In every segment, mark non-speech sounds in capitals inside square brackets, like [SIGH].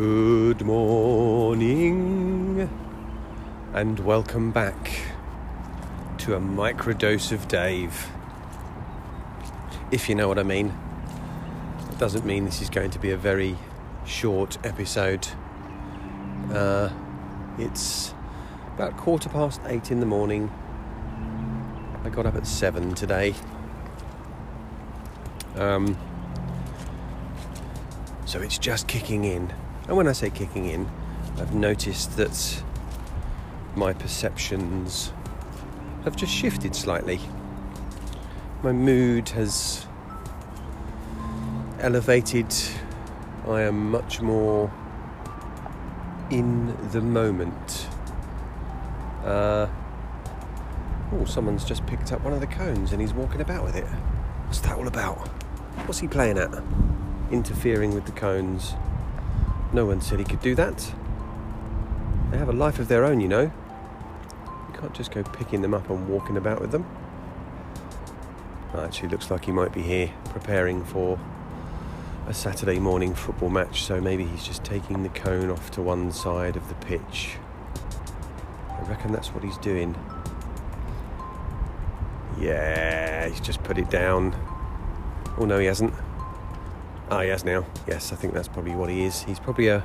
Good morning and welcome back to a microdose of Dave. If you know what I mean. It doesn't mean this is going to be a very short episode. Uh, it's about quarter past eight in the morning. I got up at seven today. Um, so it's just kicking in. And when I say kicking in, I've noticed that my perceptions have just shifted slightly. My mood has elevated. I am much more in the moment. Uh, oh, someone's just picked up one of the cones and he's walking about with it. What's that all about? What's he playing at? Interfering with the cones. No one said he could do that. They have a life of their own, you know. You can't just go picking them up and walking about with them. Actually, looks like he might be here preparing for a Saturday morning football match, so maybe he's just taking the cone off to one side of the pitch. I reckon that's what he's doing. Yeah, he's just put it down. Oh no, he hasn't. Ah, has now. Yes, I think that's probably what he is. He's probably a,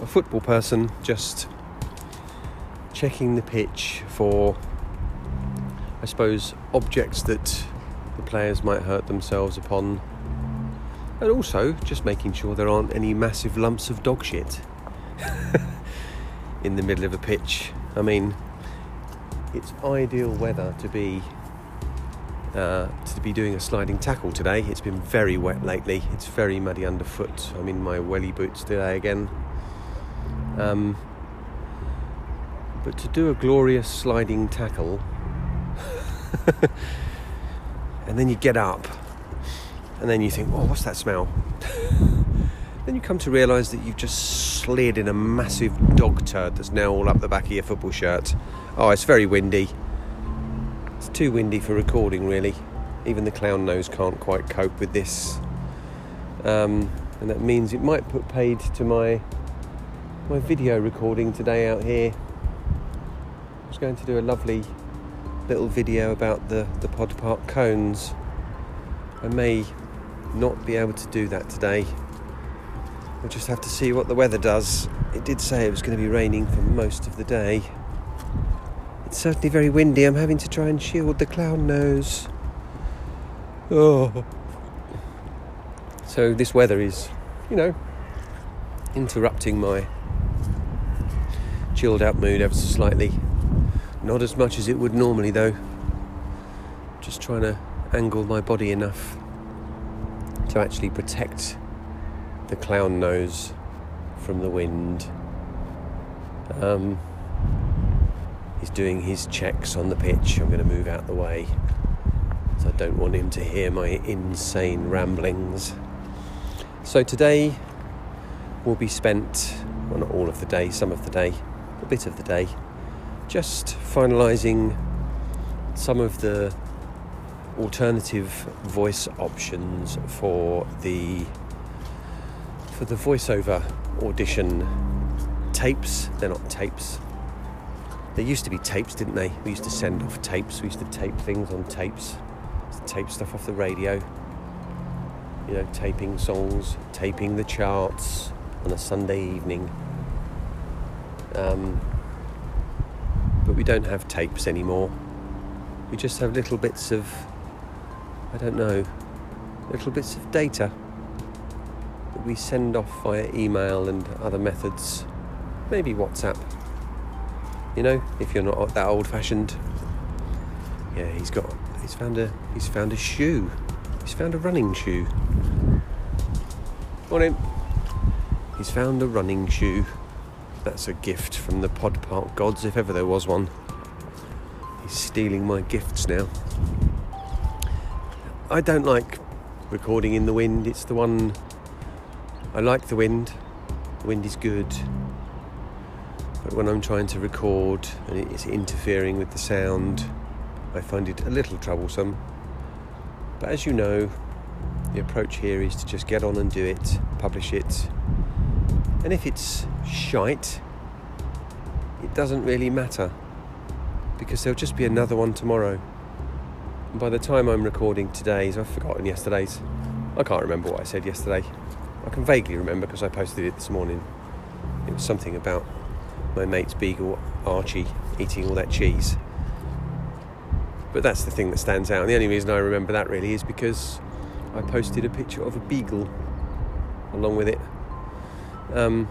a football person just checking the pitch for, I suppose, objects that the players might hurt themselves upon. And also just making sure there aren't any massive lumps of dog shit [LAUGHS] in the middle of a pitch. I mean, it's ideal weather to be uh, to be doing a sliding tackle today. It's been very wet lately. It's very muddy underfoot. I'm in my welly boots today again. Um, but to do a glorious sliding tackle, [LAUGHS] and then you get up, and then you think, "Oh, what's that smell?" [LAUGHS] then you come to realise that you've just slid in a massive dog turd that's now all up the back of your football shirt. Oh, it's very windy. It's too windy for recording, really. Even the clown nose can't quite cope with this. Um, and that means it might put paid to my my video recording today out here. I was going to do a lovely little video about the, the Pod Park cones. I may not be able to do that today. We'll just have to see what the weather does. It did say it was going to be raining for most of the day. It's certainly very windy. I'm having to try and shield the clown nose. Oh. So this weather is, you know, interrupting my chilled out mood ever so slightly. Not as much as it would normally though. Just trying to angle my body enough to actually protect the clown nose from the wind. Um, he's doing his checks on the pitch. I'm going to move out the way. So I don't want him to hear my insane ramblings. So today will be spent, well, not all of the day, some of the day, a bit of the day, just finalising some of the alternative voice options for the for the voiceover audition tapes. They're not tapes. There used to be tapes, didn't they? We used to send off tapes. We used to tape things on tapes. tape stuff off the radio. You know, taping songs, taping the charts on a Sunday evening. Um, but we don't have tapes anymore. We just have little bits of, I don't know, little bits of data that we send off via email and other methods. Maybe WhatsApp. You know, if you're not that old-fashioned. Yeah, he's got. He's found a. He's found a shoe. He's found a running shoe. Morning. He's found a running shoe. That's a gift from the Pod Park gods, if ever there was one. He's stealing my gifts now. I don't like recording in the wind. It's the one. I like the wind. The wind is good. But when I'm trying to record and it's interfering with the sound, I find it a little troublesome. But as you know, the approach here is to just get on and do it, publish it, And if it's shite, it doesn't really matter because there'll just be another one tomorrow. And by the time I'm recording today's, I've forgotten yesterday's. I can't remember what I said yesterday. I can vaguely remember because I posted it this morning. It was something about my mate's beagle Archie eating all that cheese. But that's the thing that stands out. And the only reason I remember that really is because I posted a picture of a beagle along with it. Um,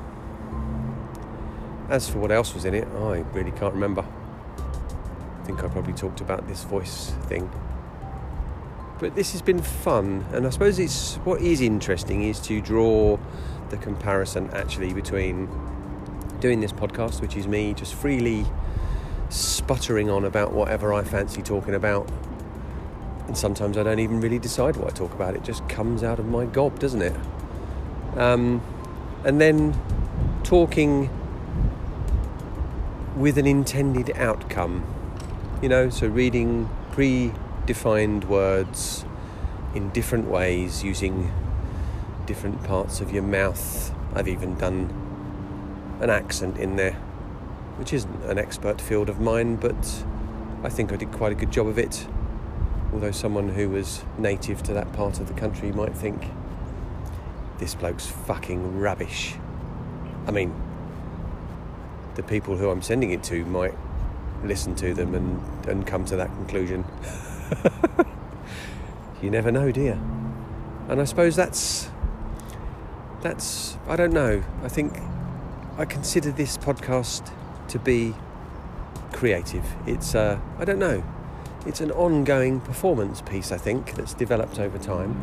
as for what else was in it, I really can't remember. I think I probably talked about this voice thing. But this has been fun, and I suppose it's what is interesting is to draw the comparison actually between doing this podcast, which is me just freely sputtering on about whatever I fancy talking about. And sometimes I don't even really decide what I talk about, it just comes out of my gob, doesn't it? Um, and then talking with an intended outcome, you know, so reading pre-defined words in different ways using different parts of your mouth. I've even done an accent in there, which isn't an expert field of mine, but I think I did quite a good job of it. Although someone who was native to that part of the country might think this bloke's fucking rubbish. I mean, the people who I'm sending it to might listen to them and, and come to that conclusion. [LAUGHS] you never know, dear. And I suppose that's that's I don't know. I think I consider this podcast to be creative. It's, uh, I don't know, it's an ongoing performance piece, I think, that's developed over time.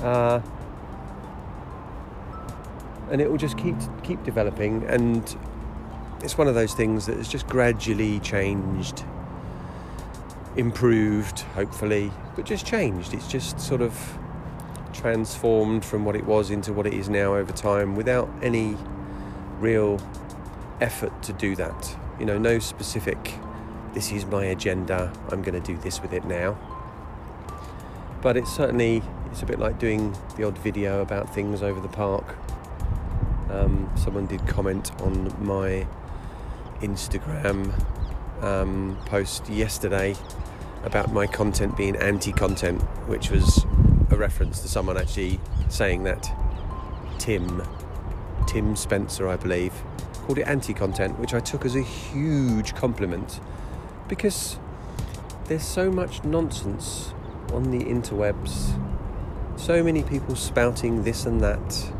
Uh, and it will just keep keep developing and it's one of those things that has just gradually changed improved hopefully but just changed it's just sort of transformed from what it was into what it is now over time without any real effort to do that. You know, no specific, this is my agenda, I'm going to do this with it now. But it's certainly, it's a bit like doing the odd video about things over the park. Um, someone did comment on my Instagram um, post yesterday about my content being anti content, which was a reference to someone actually saying that Tim Tim Spencer, I believe, called it anti content, which I took as a huge compliment because there's so much nonsense on the interwebs. So many people spouting this and that,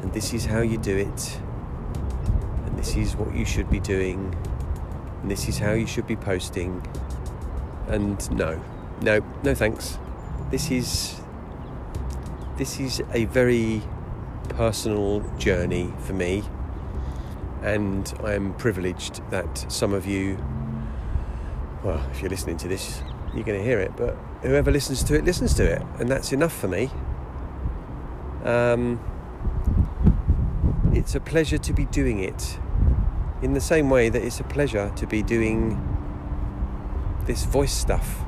and this is how you do it, and this is what you should be doing, and this is how you should be posting. And no, no, no thanks. This is this is a very personal journey for me, and I'm privileged that some of you, well, if you're listening to this, you're going to hear it, but whoever listens to it listens to it, and that's enough for me. Um, it's a pleasure to be doing it in the same way that it's a pleasure to be doing this voice stuff.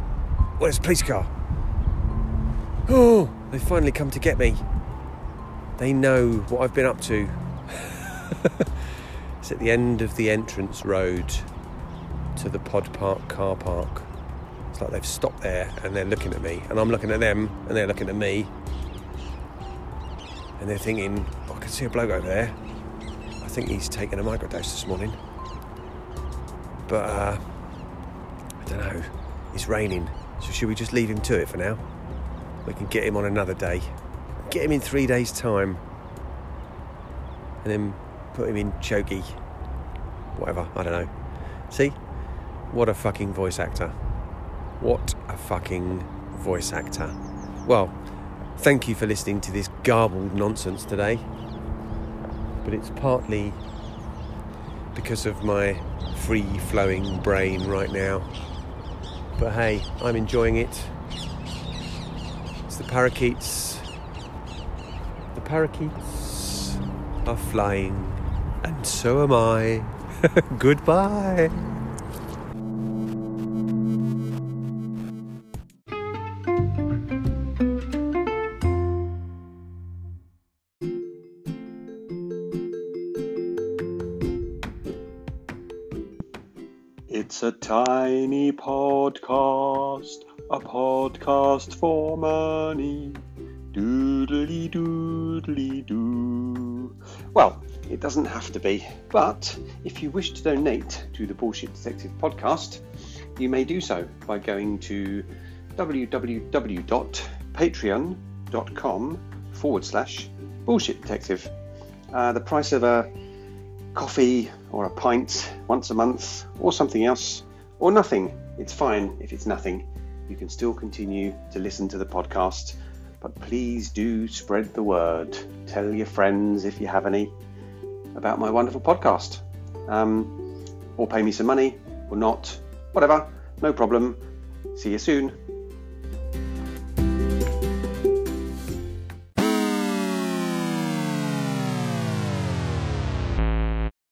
Where's police car? Oh, they finally come to get me. They know what I've been up to. [LAUGHS] it's at the end of the entrance road to the Pod Park car park. It's like they've stopped there and they're looking at me, and I'm looking at them, and they're looking at me. And they're thinking, oh, I can see a bloke over there. I think he's taken a microdose this morning. But, uh, I don't know. It's raining, so should we just leave him to it for now? We can get him on another day get him in three days' time and then put him in Choky. Whatever, I don't know. See? What a fucking voice actor. What a fucking voice actor. Well, thank you for listening to this garbled nonsense today. But it's partly because of my free flowing brain right now. But hey, I'm enjoying it. It's the parakeets parakeets are flying, and so am I. [LAUGHS] Goodbye. It's a tiny podcast, a podcast for money. Doodly doodly doo. Well, it doesn't have to be, but if you wish to donate to the Bullshit Detective podcast, you may do so by going to www.patreon.com forward slash bullshit detective. Uh, the price of a coffee or a pint once a month or something else or nothing. It's fine if it's nothing. You can still continue to listen to the podcast, but please do spread the word. Tell your friends if you have any about my wonderful podcast. Um, or pay me some money or not. Whatever. No problem. See you soon.